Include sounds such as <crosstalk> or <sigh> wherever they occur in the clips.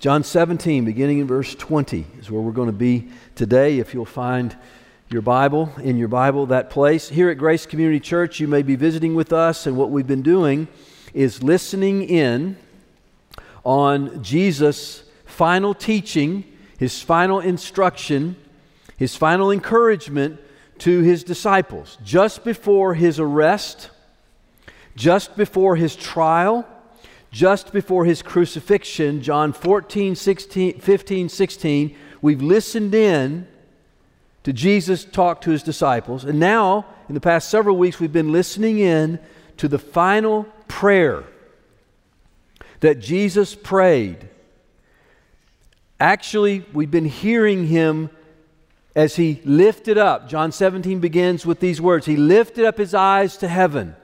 John 17, beginning in verse 20, is where we're going to be today. If you'll find your Bible, in your Bible, that place. Here at Grace Community Church, you may be visiting with us, and what we've been doing is listening in on Jesus' final teaching, his final instruction, his final encouragement to his disciples just before his arrest, just before his trial just before his crucifixion, John 14, 16, 15, 16, we've listened in to Jesus talk to his disciples. And now, in the past several weeks, we've been listening in to the final prayer that Jesus prayed. Actually, we've been hearing him as he lifted up. John 17 begins with these words He lifted up his eyes to heaven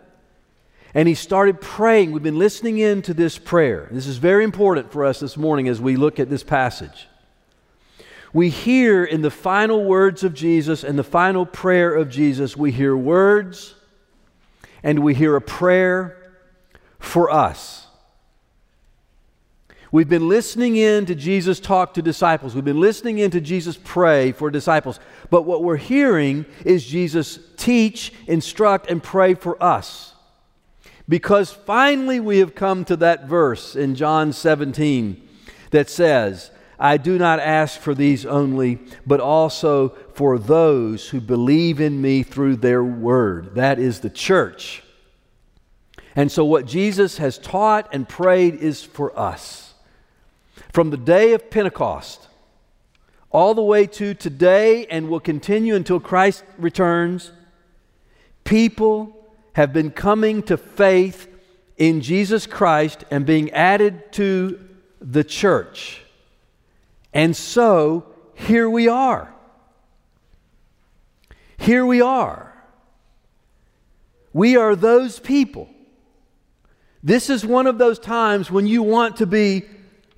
and he started praying. We've been listening in to this prayer. This is very important for us this morning as we look at this passage. We hear in the final words of Jesus and the final prayer of Jesus, we hear words and we hear a prayer for us. We've been listening in to Jesus talk to disciples. We've been listening in to Jesus pray for disciples. But what we're hearing is Jesus teach, instruct, and pray for us. Because finally we have come to that verse in John 17 that says, I do not ask for these only, but also for those who believe in me through their word. That is the church. And so, what Jesus has taught and prayed is for us. From the day of Pentecost all the way to today, and will continue until Christ returns, people have been coming to faith in Jesus Christ and being added to the church. And so here we are. Here we are. We are those people. This is one of those times when you want to be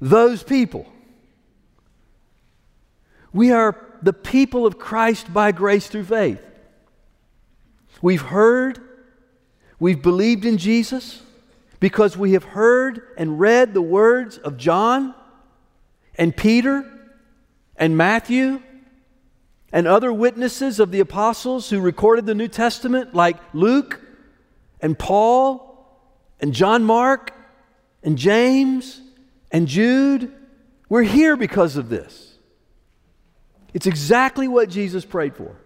those people. We are the people of Christ by grace through faith. We've heard We've believed in Jesus because we have heard and read the words of John and Peter and Matthew and other witnesses of the apostles who recorded the New Testament, like Luke and Paul and John Mark and James and Jude. We're here because of this. It's exactly what Jesus prayed for.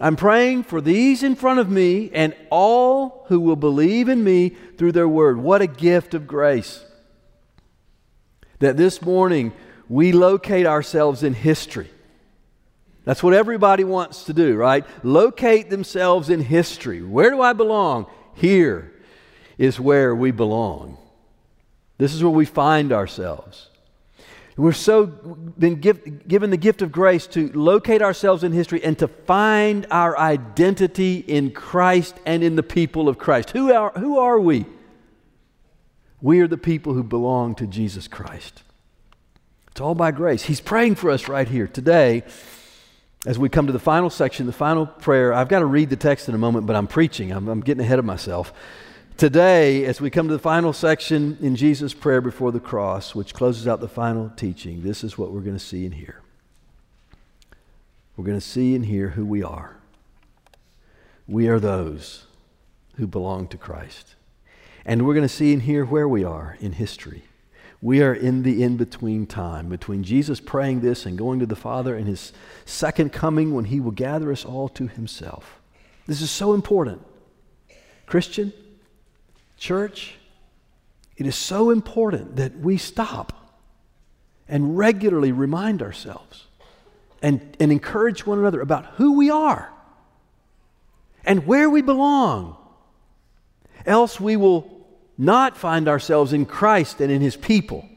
I'm praying for these in front of me and all who will believe in me through their word. What a gift of grace. That this morning we locate ourselves in history. That's what everybody wants to do, right? Locate themselves in history. Where do I belong? Here is where we belong. This is where we find ourselves. We're so been give, given the gift of grace to locate ourselves in history and to find our identity in Christ and in the people of Christ. Who are, who are we? We are the people who belong to Jesus Christ. It's all by grace. He's praying for us right here today as we come to the final section, the final prayer. I've got to read the text in a moment, but I'm preaching. I'm, I'm getting ahead of myself. Today, as we come to the final section in Jesus' prayer before the cross, which closes out the final teaching, this is what we're going to see and hear. We're going to see and hear who we are. We are those who belong to Christ. And we're going to see and hear where we are in history. We are in the in between time between Jesus praying this and going to the Father and his second coming when he will gather us all to himself. This is so important. Christian, Church, it is so important that we stop and regularly remind ourselves and, and encourage one another about who we are and where we belong. Else we will not find ourselves in Christ and in His people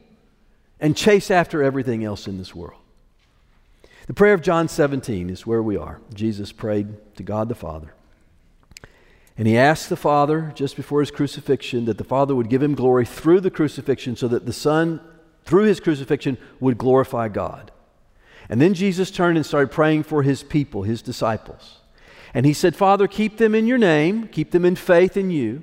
and chase after everything else in this world. The prayer of John 17 is where we are. Jesus prayed to God the Father. And he asked the Father just before his crucifixion that the Father would give him glory through the crucifixion so that the Son, through his crucifixion, would glorify God. And then Jesus turned and started praying for his people, his disciples. And he said, Father, keep them in your name, keep them in faith in you.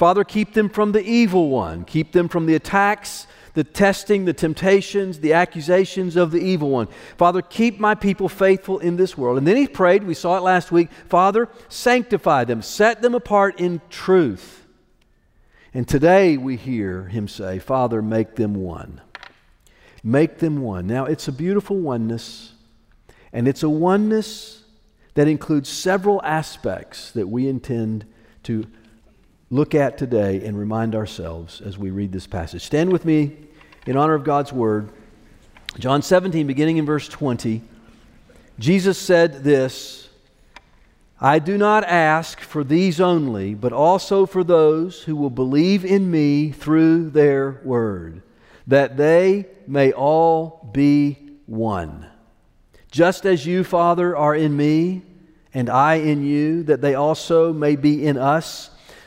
Father, keep them from the evil one. Keep them from the attacks, the testing, the temptations, the accusations of the evil one. Father, keep my people faithful in this world. And then he prayed, we saw it last week Father, sanctify them, set them apart in truth. And today we hear him say, Father, make them one. Make them one. Now, it's a beautiful oneness, and it's a oneness that includes several aspects that we intend to look at today and remind ourselves as we read this passage. Stand with me in honor of God's word. John 17, beginning in verse 20. Jesus said this I do not ask for these only, but also for those who will believe in me through their word, that they may all be one. Just as you, Father, are in me, and I in you, that they also may be in us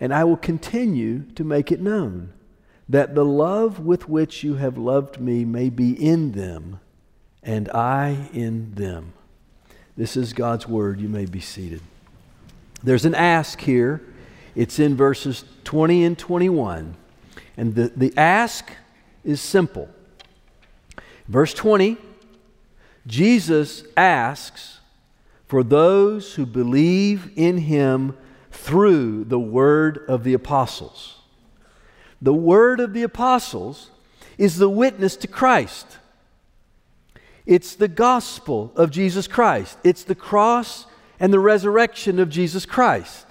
and I will continue to make it known, that the love with which you have loved me may be in them, and I in them. This is God's word. You may be seated. There's an ask here. It's in verses 20 and 21. And the, the ask is simple. Verse 20, Jesus asks for those who believe in him through the word of the apostles. The word of the apostles is the witness to Christ. It's the gospel of Jesus Christ. It's the cross and the resurrection of Jesus Christ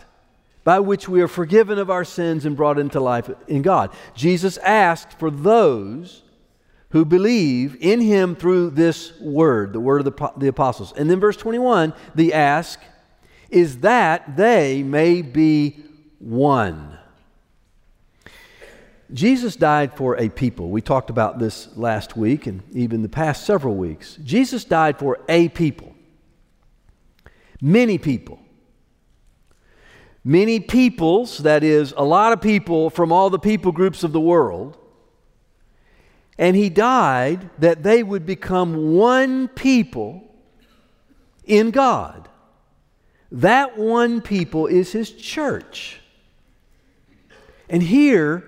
by which we are forgiven of our sins and brought into life in God. Jesus asked for those who believe in him through this word, the word of the, the apostles. And then verse 21, the ask is that they may be one. Jesus died for a people. We talked about this last week and even the past several weeks. Jesus died for a people. Many people. Many peoples, that is, a lot of people from all the people groups of the world. And he died that they would become one people in God. That one people is his church. And here,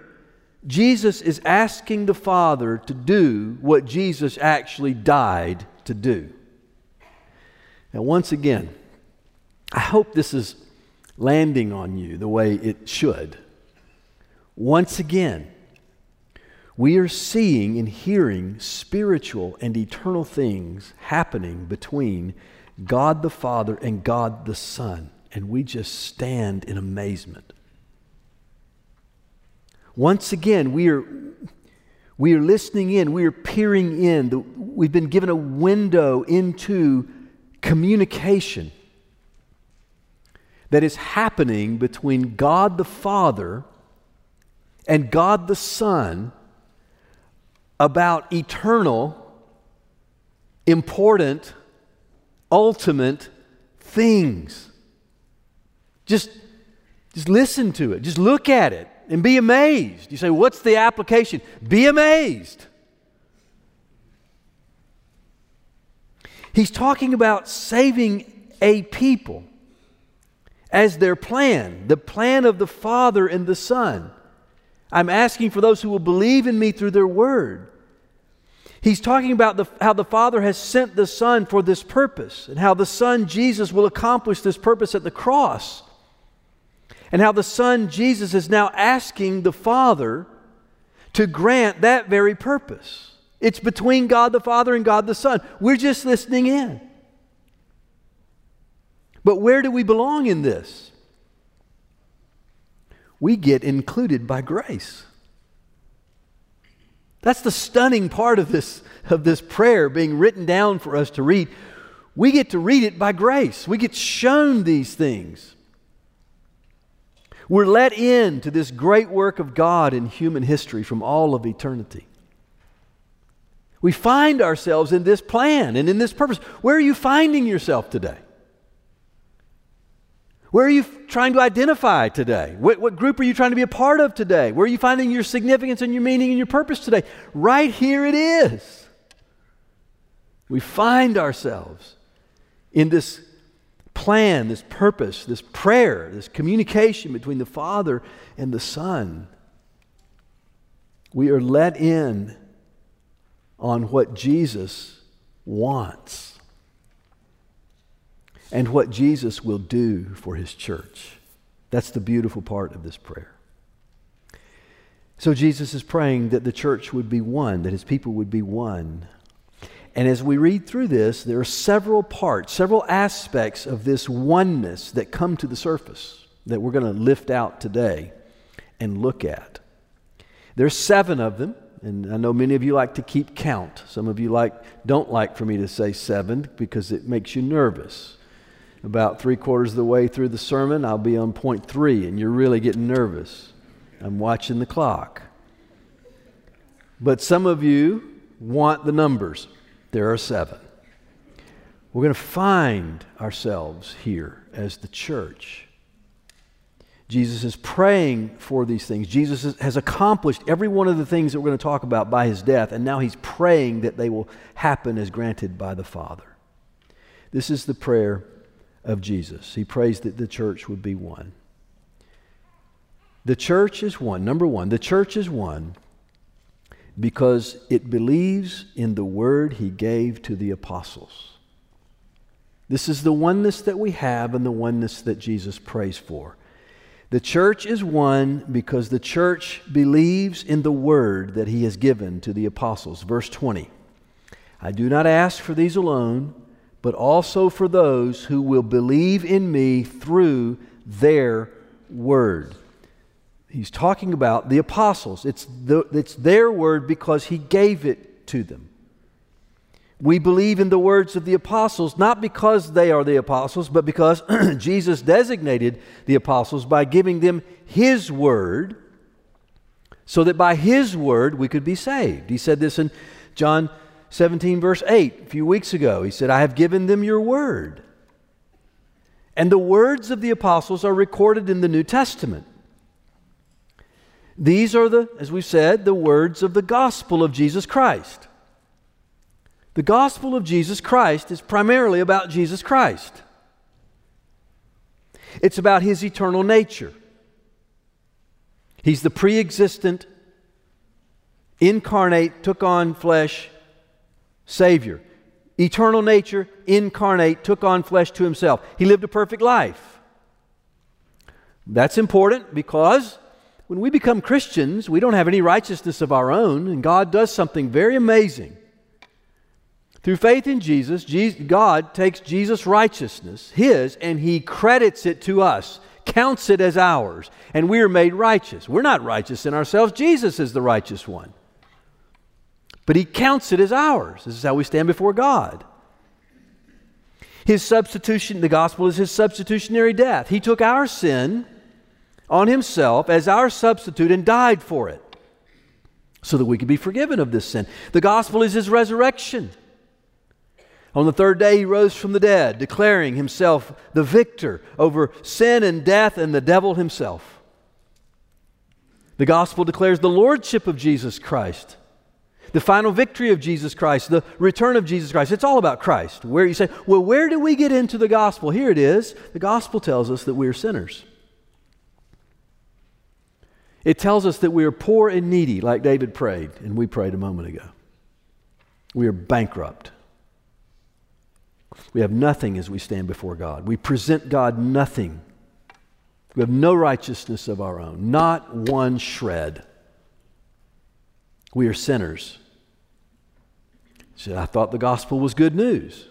Jesus is asking the Father to do what Jesus actually died to do. Now, once again, I hope this is landing on you the way it should. Once again, we are seeing and hearing spiritual and eternal things happening between God the Father and God the Son. And we just stand in amazement. Once again, we are, we are listening in, we are peering in. We've been given a window into communication that is happening between God the Father and God the Son about eternal, important, ultimate things. Just, just listen to it. Just look at it and be amazed. You say, What's the application? Be amazed. He's talking about saving a people as their plan, the plan of the Father and the Son. I'm asking for those who will believe in me through their word. He's talking about the, how the Father has sent the Son for this purpose, and how the Son, Jesus, will accomplish this purpose at the cross. And how the Son, Jesus, is now asking the Father to grant that very purpose. It's between God the Father and God the Son. We're just listening in. But where do we belong in this? We get included by grace. That's the stunning part of this, of this prayer being written down for us to read. We get to read it by grace. We get shown these things. We're let in to this great work of God in human history from all of eternity. We find ourselves in this plan and in this purpose. Where are you finding yourself today? Where are you trying to identify today? What, what, group are you trying to be a part of today? Where are you finding your significance and your meaning and your purpose today? Right here it is. We find ourselves in this plan, this purpose, this prayer, this communication between the Father and the Son. We are let in on what Jesus wants and what Jesus will do for his church. That's the beautiful part of this prayer. So Jesus is praying that the church would be one, that his people would be one. And as we read through this, there are several parts, several aspects of this oneness that come to the surface that we're going to lift out today and look at. There's seven of them, and I know many of you like to keep count. Some of you like don't like for me to say seven because it makes you nervous about three quarters of the way through the sermon, I'll be on point three, and you're really getting nervous. I'm watching the clock. But some of you want the numbers. There are seven. We're going to find ourselves here as the church. Jesus is praying for these things. Jesus has accomplished every one of the things that we're going to talk about by his death, and now he's praying that they will happen as granted by the Father. This is the prayer of Jesus. He prays that the church would be one. The church is one. Number one, the church is one because it believes in the word he gave to the apostles. This is the oneness that we have and the oneness that Jesus prays for. The church is one because the church believes in the word that he has given to the apostles. Verse 20 I do not ask for these alone but also for those who will believe in me through their word. He's talking about the apostles. It's, the, it's their word because he gave it to them. We believe in the words of the apostles not because they are the apostles, but because <clears throat> Jesus designated the apostles by giving them his word so that by his word we could be saved. He said this in John 17, verse 8, a few weeks ago. He said, I have given them your word. And the words of the apostles are recorded in the New Testament. These are the, as we said, the words of the gospel of Jesus Christ. The gospel of Jesus Christ is primarily about Jesus Christ. It's about his eternal nature. He's the pre existent, incarnate, took on flesh Savior. Eternal nature, incarnate, took on flesh to himself. He lived a perfect life. That's important because when we become Christians, we don't have any righteousness of our own, and God does something very amazing. Through faith in Jesus, God takes Jesus' righteousness, His, and He credits it to us, counts it as ours, and we are made righteous. We're not righteous in ourselves, Jesus is the righteous one but he counts it as ours. This is how we stand before God. His substitution, the gospel is his substitutionary death. He took our sin on himself as our substitute and died for it so that we could be forgiven of this sin. The gospel is his resurrection. On the third day, he rose from the dead, declaring himself the victor over sin and death and the devil himself. The gospel declares the lordship of Jesus Christ the final victory of Jesus Christ, the return of Jesus Christ. It's all about Christ. Where you say, well, where do we get into the gospel? Here it is. The gospel tells us that we are sinners. It tells us that we are poor and needy, like David prayed, and we prayed a moment ago. We are bankrupt. We have nothing as we stand before God. We present God nothing. We have no righteousness of our own, not one shred. We are sinners. He said, I thought the gospel was good news.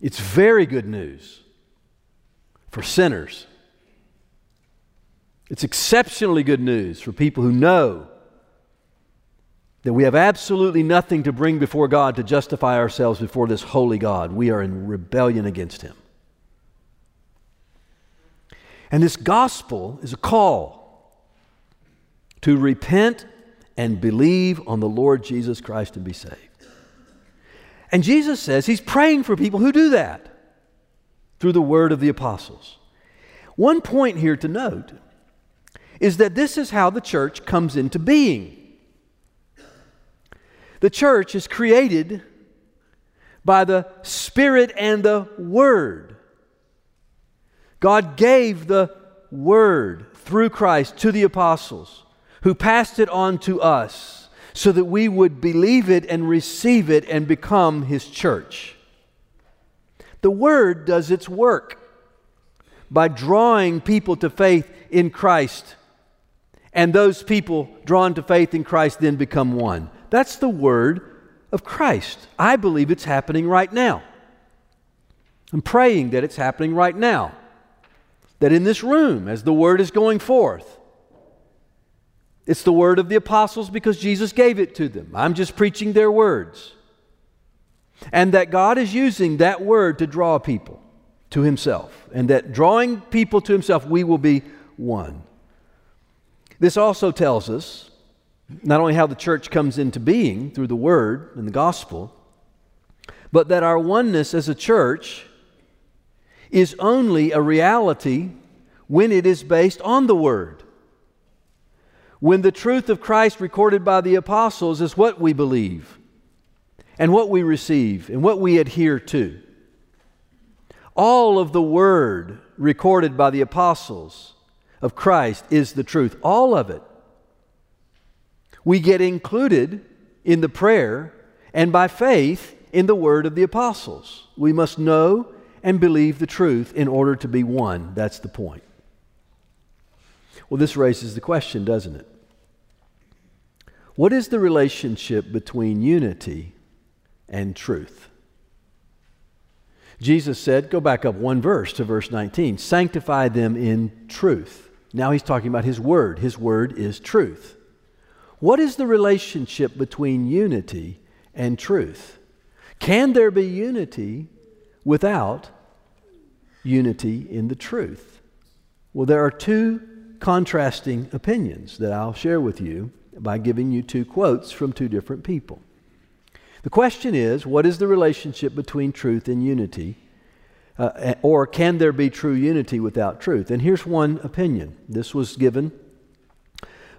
It's very good news for sinners. It's exceptionally good news for people who know that we have absolutely nothing to bring before God to justify ourselves before this holy God. We are in rebellion against Him. And this gospel is a call to repent and believe on the Lord Jesus Christ and be saved. And Jesus says He's praying for people who do that through the word of the apostles. One point here to note is that this is how the church comes into being. The church is created by the Spirit and the Word. God gave the Word through Christ to the apostles, who passed it on to us so that we would believe it and receive it and become His church. The Word does its work by drawing people to faith in Christ. And those people drawn to faith in Christ then become one. That's the word of Christ. I believe it's happening right now. I'm praying that it's happening right now. That in this room, as the word is going forth, it's the word of the apostles because Jesus gave it to them. I'm just preaching their words. And that God is using that word to draw people to Himself. And that drawing people to Himself, we will be one. This also tells us not only how the church comes into being through the Word and the gospel, but that our oneness as a church is only a reality when it is based on the Word. When the truth of Christ recorded by the apostles is what we believe and what we receive and what we adhere to. All of the Word recorded by the apostles of Christ is the truth, all of it we get included in the prayer and by faith in the word of the apostles. We must know and believe the truth in order to be one. That's the point. Well, this raises the question, doesn't it? What is the relationship between unity and truth? Jesus said, go back up one verse to verse 19, sanctify them in truth. Now he's talking about his word. His word is truth. What is the relationship between unity and truth? Can there be unity without unity in the truth? Well, there are two contrasting opinions that I'll share with you by giving you two quotes from two different people. The question is what is the relationship between truth and unity? Uh, or can there be true unity without truth? And here's one opinion. This was given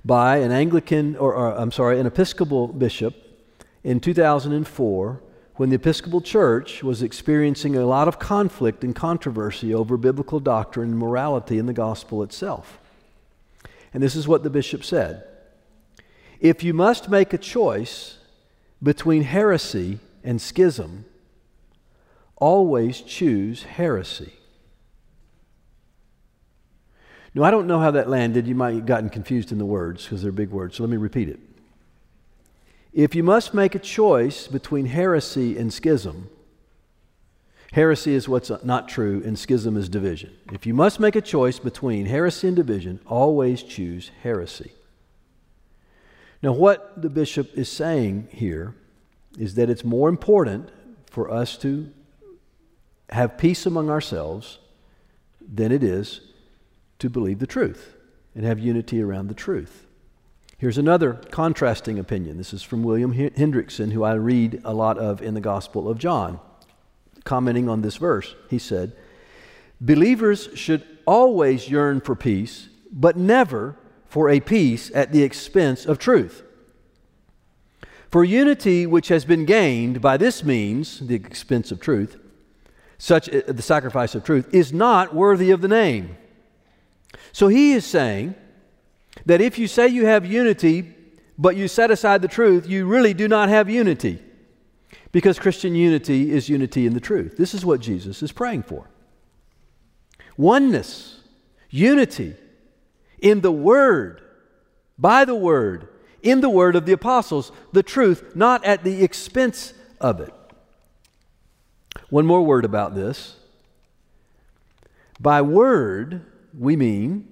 by an Anglican, or, or, I'm sorry, an Episcopal bishop in 2004 when the Episcopal Church was experiencing a lot of conflict and controversy over biblical doctrine and morality in the gospel itself. And this is what the bishop said If you must make a choice between heresy and schism, always choose heresy. Now, I don't know how that landed. You might have gotten confused in the words because they're big words. So let me repeat it. If you must make a choice between heresy and schism, heresy is what's not true, and schism is division. If you must make a choice between heresy and division, always choose heresy. Now, what the bishop is saying here is that it's more important for us to have peace among ourselves than it is to believe the truth and have unity around the truth. Here's another contrasting opinion. This is from William Hendriksen, who I read a lot of in the Gospel of John. Commenting on this verse, he said, Believers should always yearn for peace, but never for a peace at the expense of truth. For unity which has been gained by this means, the expense of truth, such uh, the sacrifice of truth, is not worthy of the name. So he is saying that if you say you have unity, but you set aside the truth, you really do not have unity. Because Christian unity is unity in the truth. This is what Jesus is praying for oneness, unity in the Word, by the Word, in the word of the apostles, the truth, not at the expense of it. One more word about this. By word, we mean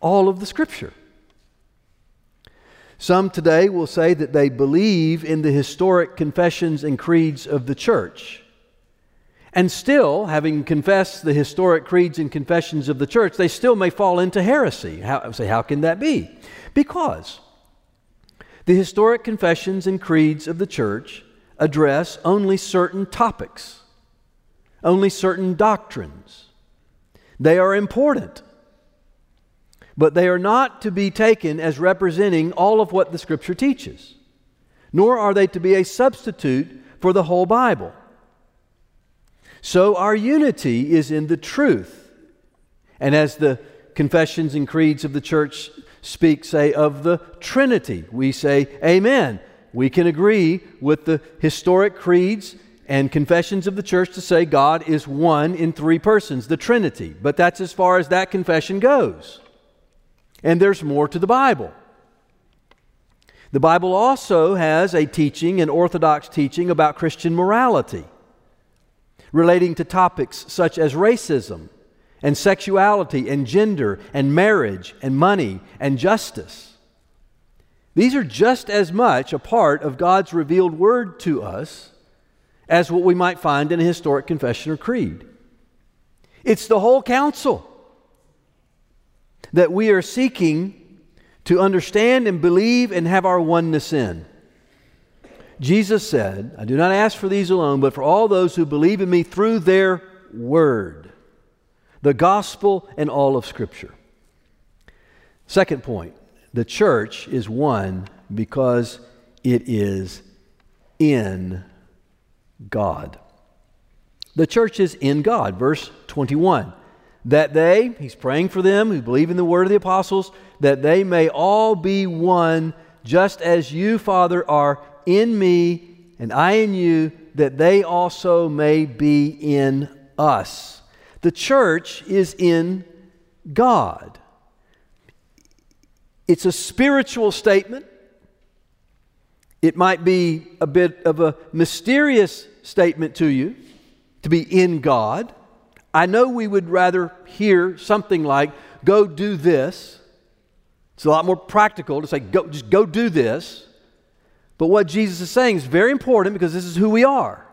all of the Scripture. Some today will say that they believe in the historic confessions and creeds of the church. And still, having confessed the historic creeds and confessions of the church, they still may fall into heresy. How, say, how can that be? Because the historic confessions and creeds of the church address only certain topics, only certain doctrines. They are important, but they are not to be taken as representing all of what the Scripture teaches, nor are they to be a substitute for the whole Bible. So our unity is in the truth. And as the confessions and creeds of the church speak, say, of the Trinity, we say, Amen. We can agree with the historic creeds and confessions of the church to say God is one in three persons, the Trinity. But that's as far as that confession goes. And there's more to the Bible. The Bible also has a teaching, an orthodox teaching about Christian morality relating to topics such as racism and sexuality and gender and marriage and money and justice. These are just as much a part of God's revealed word to us as what we might find in a historic confession or creed. It's the whole counsel that we are seeking to understand and believe and have our oneness in. Jesus said, I do not ask for these alone, but for all those who believe in me through their word, the gospel and all of Scripture. Second point the church is one because it is in God. The church is in God. Verse 21. That they, he's praying for them who believe in the word of the apostles, that they may all be one, just as you, Father, are in me and I in you, that they also may be in us. The church is in God. It's a spiritual statement. It might be a bit of a mysterious statement to you to be in God. I know we would rather hear something like, go do this. It's a lot more practical to say, go, just go do this. But what Jesus is saying is very important because this is who we are.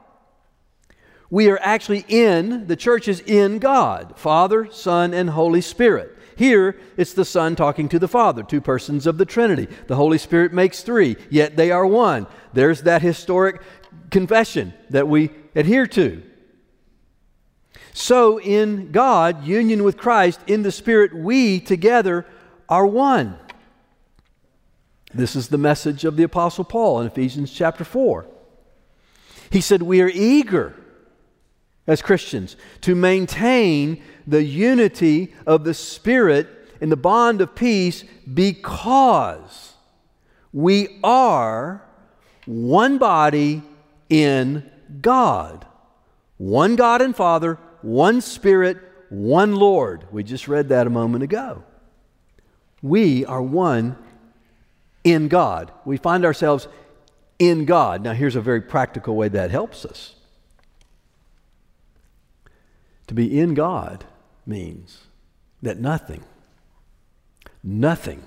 We are actually in, the church is in God Father, Son, and Holy Spirit. Here, it's the Son talking to the Father, two persons of the Trinity. The Holy Spirit makes three, yet they are one. There's that historic confession that we adhere to. So, in God, union with Christ, in the Spirit, we together are one. This is the message of the Apostle Paul in Ephesians chapter 4. He said, We are eager as Christians to maintain the unity of the Spirit in the bond of peace because we are one body in God. One God and Father, one Spirit, one Lord. We just read that a moment ago. We are one in God. We find ourselves in God. Now, here's a very practical way that helps us. To be in God means that nothing, nothing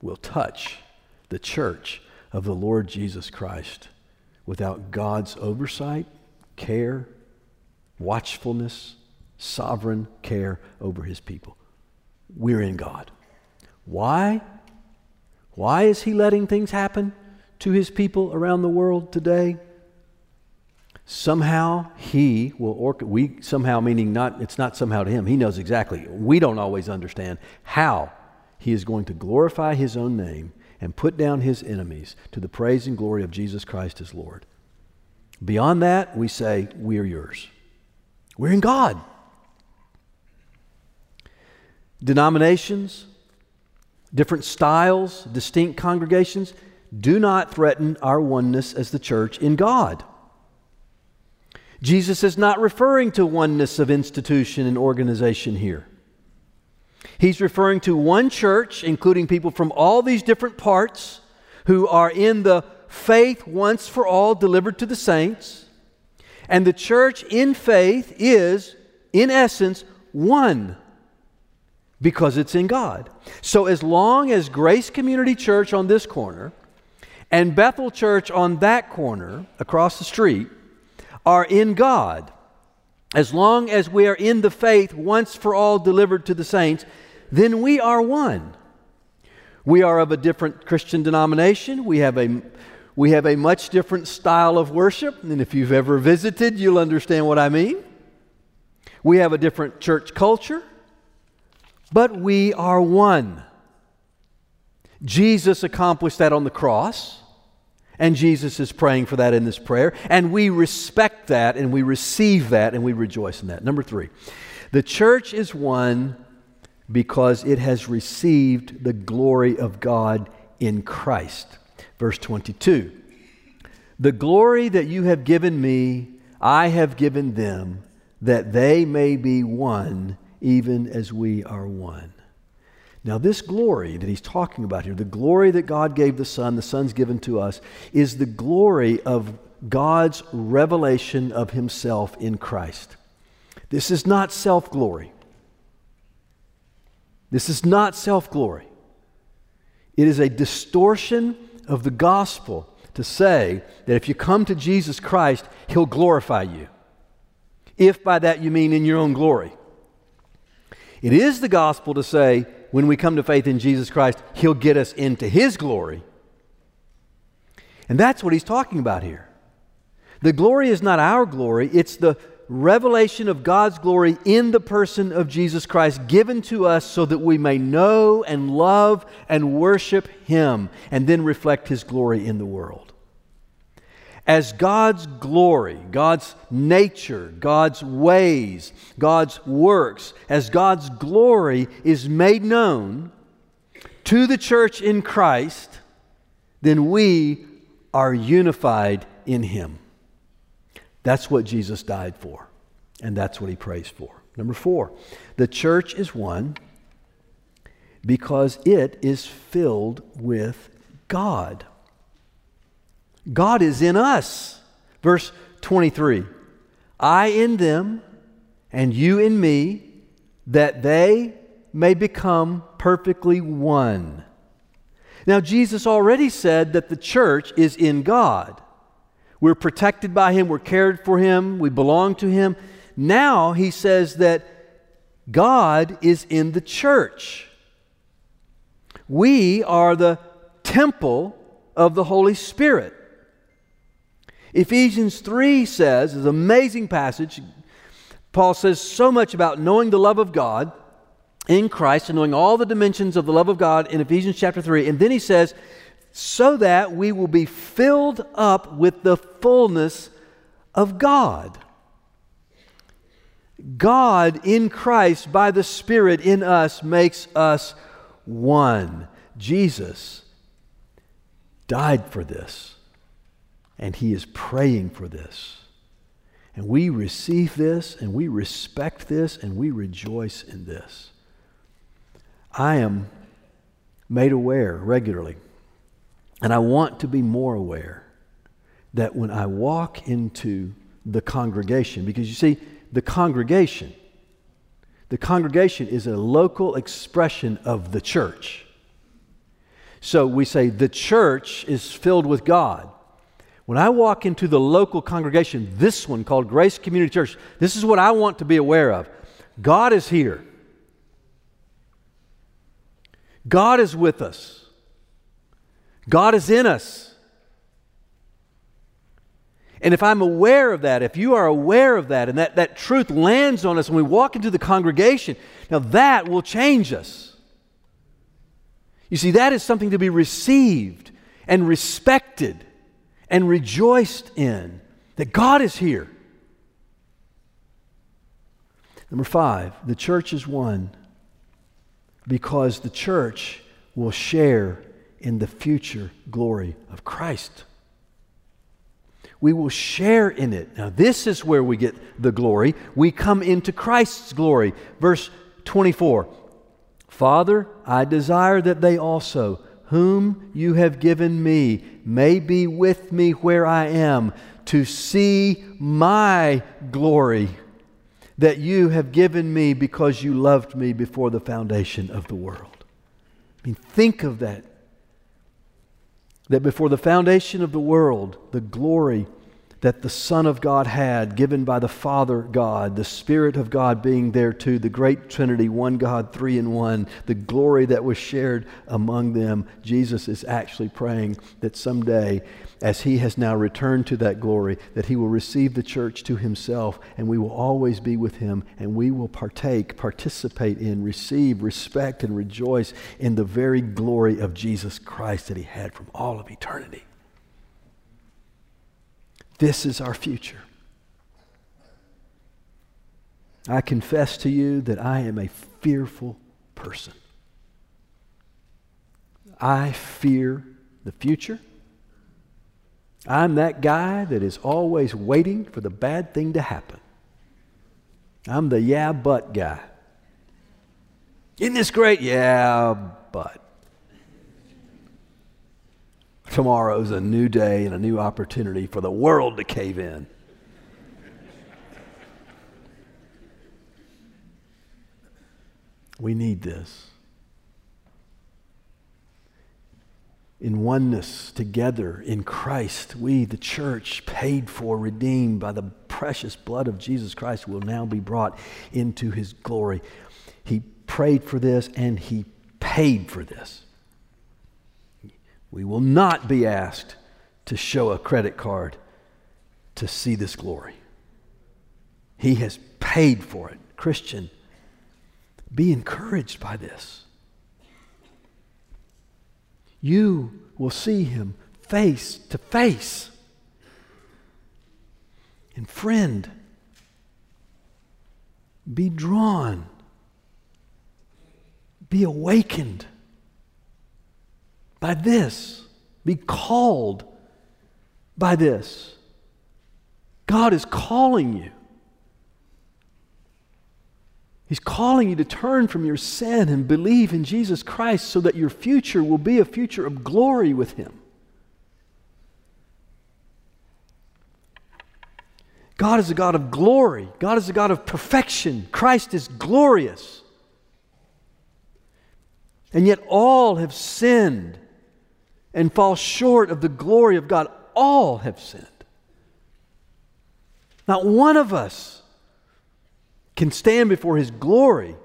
will touch the church of the Lord Jesus Christ without God's oversight, care, watchfulness, sovereign care over his people. We're in God. Why? Why is he letting things happen to his people around the world today? Somehow he will we somehow meaning not, it's not somehow to him. He knows exactly. We don't always understand how he is going to glorify his own name and put down his enemies to the praise and glory of Jesus Christ as Lord. Beyond that, we say, We are yours. We're in God. Denominations, different styles, distinct congregations, do not threaten our oneness as the church in God. Jesus is not referring to oneness of institution and organization here. He's referring to one church, including people from all these different parts, who are in the faith once for all delivered to the saints. And the church in faith is, in essence, one because it's in God. So as long as Grace Community Church on this corner and Bethel Church on that corner across the street are in God, as long as we are in the faith once for all delivered to the saints, then we are one. We are of a different Christian denomination. We have a we have a much different style of worship, and if you've ever visited, you'll understand what I mean. We have a different church culture, but we are one. Jesus accomplished that on the cross, and Jesus is praying for that in this prayer, and we respect that, and we receive that, and we rejoice in that. Number three, the church is one because it has received the glory of God in Christ. Verse 22 The glory that you have given me, I have given them, that they may be one, even as we are one. Now, this glory that he's talking about here, the glory that God gave the Son, the Son's given to us, is the glory of God's revelation of himself in Christ. This is not self glory. This is not self glory. It is a distortion of the gospel to say that if you come to Jesus Christ, he'll glorify you. If by that you mean in your own glory. It is the gospel to say when we come to faith in Jesus Christ, he'll get us into his glory. And that's what he's talking about here. The glory is not our glory, it's the revelation of God's glory in the person of Jesus Christ given to us so that we may know and love and worship Him and then reflect His glory in the world. As God's glory, God's nature, God's ways, God's works, as God's glory is made known to the church in Christ, then we are unified in Him. That's what Jesus died for, and that's what he prays for. Number four, the church is one because it is filled with God. God is in us. Verse 23 I in them, and you in me, that they may become perfectly one. Now, Jesus already said that the church is in God. We're protected by Him, we're cared for Him, we belong to Him. Now He says that God is in the church. We are the temple of the Holy Spirit. Ephesians 3 says, is an amazing passage. Paul says so much about knowing the love of God in Christ and knowing all the dimensions of the love of God in Ephesians chapter 3. And then he says, so that we will be filled up with the fullness of God. God in Christ, by the Spirit in us, makes us one. Jesus died for this, and He is praying for this. And we receive this, and we respect this, and we rejoice in this. I am made aware regularly and I want to be more aware that when I walk into the congregation, because you see, the congregation, the congregation is a local expression of the church. So we say the church is filled with God. When I walk into the local congregation, this one called Grace Community Church, this is what I want to be aware of. God is here. God is with us. God is in us. And if I'm aware of that, if you are aware of that, and that, that truth lands on us when we walk into the congregation, now that will change us. You see, that is something to be received and respected and rejoiced in, that God is here. Number five, the church is one because the church will share in the future glory of Christ. We will share in it. Now, this is where we get the glory. We come into Christ's glory. Verse 24 Father, I desire that they also whom you have given me, may be with me where I am, to see my glory that you have given me because you loved me before the foundation of the world. I mean, think of that. That before the foundation of the world, the glory that the Son of God had, given by the Father God, the Spirit of God being there too, the great Trinity, one God, three in one, the glory that was shared among them. Jesus is actually praying that someday, as he has now returned to that glory, that he will receive the church to himself and we will always be with him and we will partake, participate in, receive, respect, and rejoice in the very glory of Jesus Christ that he had from all of eternity. This is our future. I confess to you that I am a fearful person. I fear the future. I'm that guy that is always waiting for the bad thing to happen. I'm the yeah, but guy. Isn't this great? Yeah, but. Tomorrow is a new day and a new opportunity for the world to cave in. We need this. In oneness together in Christ, we, the church, paid for, redeemed by the precious blood of Jesus Christ, will now be brought into his glory. He prayed for this and he paid for this. We will not be asked to show a credit card to see this glory. He has paid for it. Christian, be encouraged by this. You will see him face to face. And friend, be drawn, be awakened by this. Be called by this. God is calling you. He's calling you to turn from your sin and believe in Jesus Christ so that your future will be a future of glory with Him. God is a God of glory. God is a God of perfection. Christ is glorious. And yet all have sinned and fall short of the glory of God. All have sinned. Not one of us can stand before His glory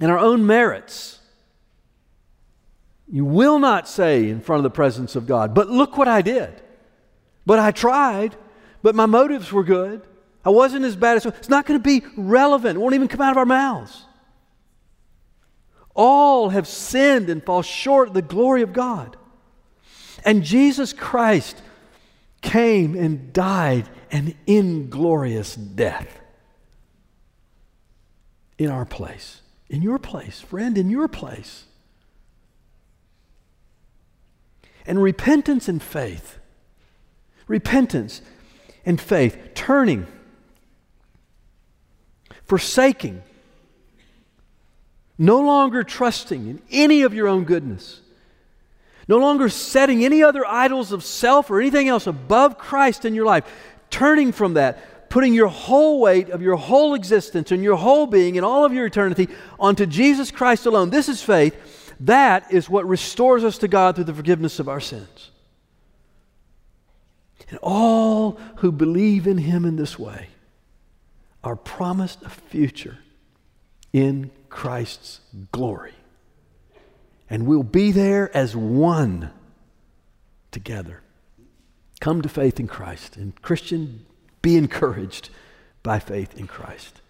in our own merits. You will not say in front of the presence of God, but look what I did. But I tried, but my motives were good. I wasn't as bad as. It's not going to be relevant. It won't even come out of our mouths. All have sinned and fall short of the glory of God. And Jesus Christ came and died an inglorious death in our place, in your place, friend, in your place. And repentance and faith, repentance and faith, turning, forsaking, no longer trusting in any of your own goodness. No longer setting any other idols of self or anything else above Christ in your life, turning from that, putting your whole weight of your whole existence and your whole being and all of your eternity onto Jesus Christ alone. This is faith. That is what restores us to God through the forgiveness of our sins. And all who believe in Him in this way are promised a future in Christ's glory and we'll be there as one together. Come to faith in Christ. And Christian, be encouraged by faith in Christ.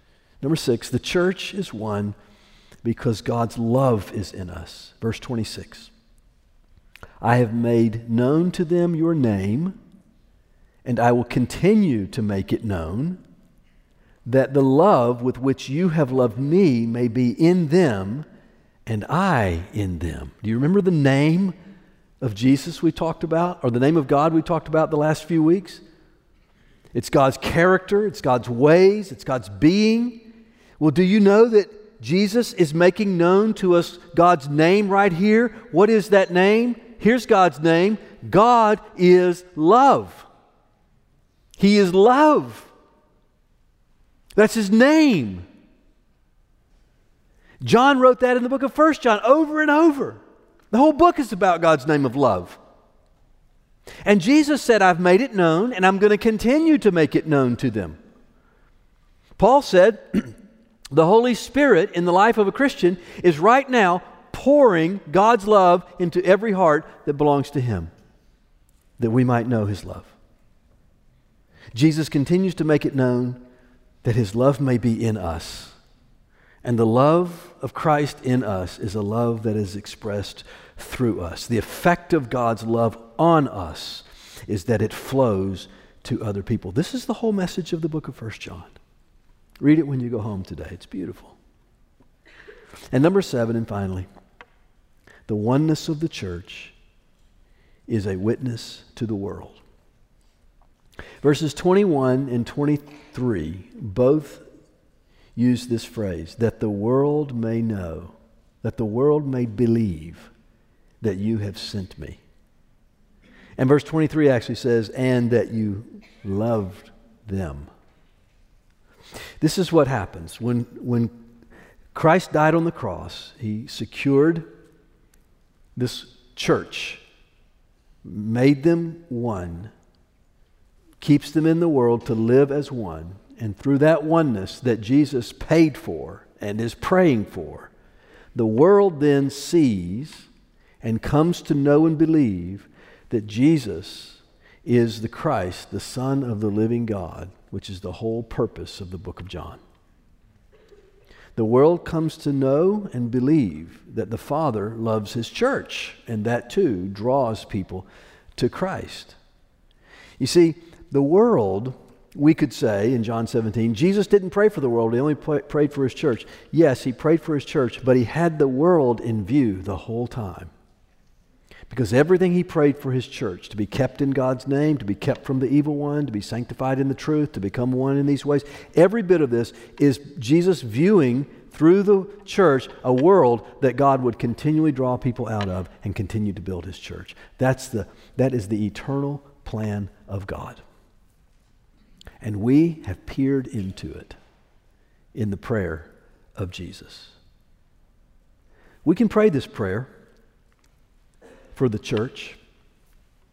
Number six, the church is one because God's love is in us. Verse 26 I have made known to them your name, and I will continue to make it known, that the love with which you have loved me may be in them and I in them. Do you remember the name of Jesus we talked about, or the name of God we talked about the last few weeks? It's God's character, it's God's ways, it's God's being. Well, do you know that Jesus is making known to us God's name right here. What is that name? Here's God's name God is love. He is love. That's his name. John wrote that in the book of First John over and over. The whole book is about God's name of love. And Jesus said, I've made it known, and I'm going to continue to make it known to them. Paul said, <clears throat> the Holy Spirit in the life of a Christian is right now pouring God's love into every heart that belongs to Him, that we might know His love. Jesus continues to make it known that His love may be in us. And the love of Christ in us is a love that is expressed through us. The effect of God's love on us is that it flows to other people. This is the whole message of the book of First John. Read it when you go home today. It's beautiful. And number seven, and finally, the oneness of the church is a witness to the world. Verses 21 and 23 both use this phrase that the world may know, that the world may believe that you have sent me. And verse 23 actually says, and that you loved them. This is what happens. When, when Christ died on the cross, he secured this church, made them one, keeps them in the world to live as one, and through that oneness that Jesus paid for and is praying for, the world then sees and comes to know and believe that Jesus is the Christ, the Son of the living God, which is the whole purpose of the book of John. The world comes to know and believe that the Father loves His church, and that too draws people to Christ. You see, the world, we could say in John 17, Jesus didn't pray for the world, He only prayed for His church. Yes, He prayed for His church, but He had the world in view the whole time. Because everything he prayed for his church to be kept in God's name, to be kept from the evil one, to be sanctified in the truth, to become one in these ways, every bit of this is Jesus viewing through the church a world that God would continually draw people out of and continue to build his church. That's the, that is the eternal plan of God. And we have peered into it in the prayer of Jesus. We can pray this prayer for the church.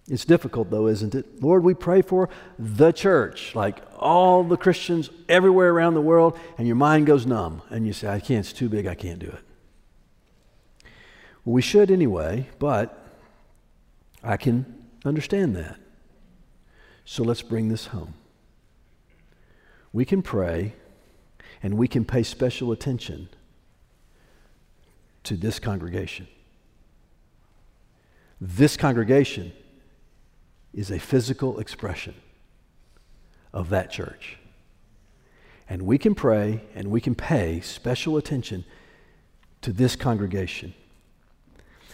It's difficult, though, isn't it? Lord, we pray for the church, like all the Christians everywhere around the world, and your mind goes numb, and you say, I can't, it's too big, I can't do it. Well, we should anyway, but I can understand that. So let's bring this home. We can pray, and we can pay special attention to this congregation. This congregation is a physical expression of that church. And we can pray and we can pay special attention to this congregation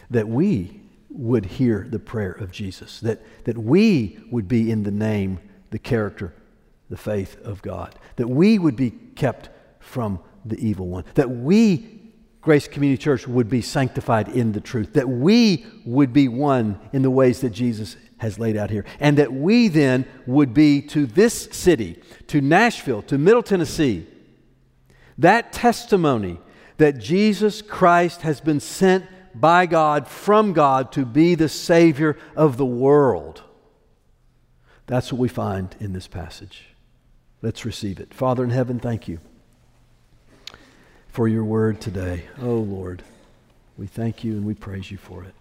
that we would hear the prayer of Jesus, that, that we would be in the name, the character, the faith of God, that we would be kept from the evil one, that we Grace Community Church would be sanctified in the truth, that we would be one in the ways that Jesus has laid out here, and that we then would be to this city, to Nashville, to Middle Tennessee, that testimony that Jesus Christ has been sent by God, from God, to be the Savior of the world. That's what we find in this passage. Let's receive it. Father in heaven, thank you for your word today. Oh, Lord, we thank you and we praise you for it.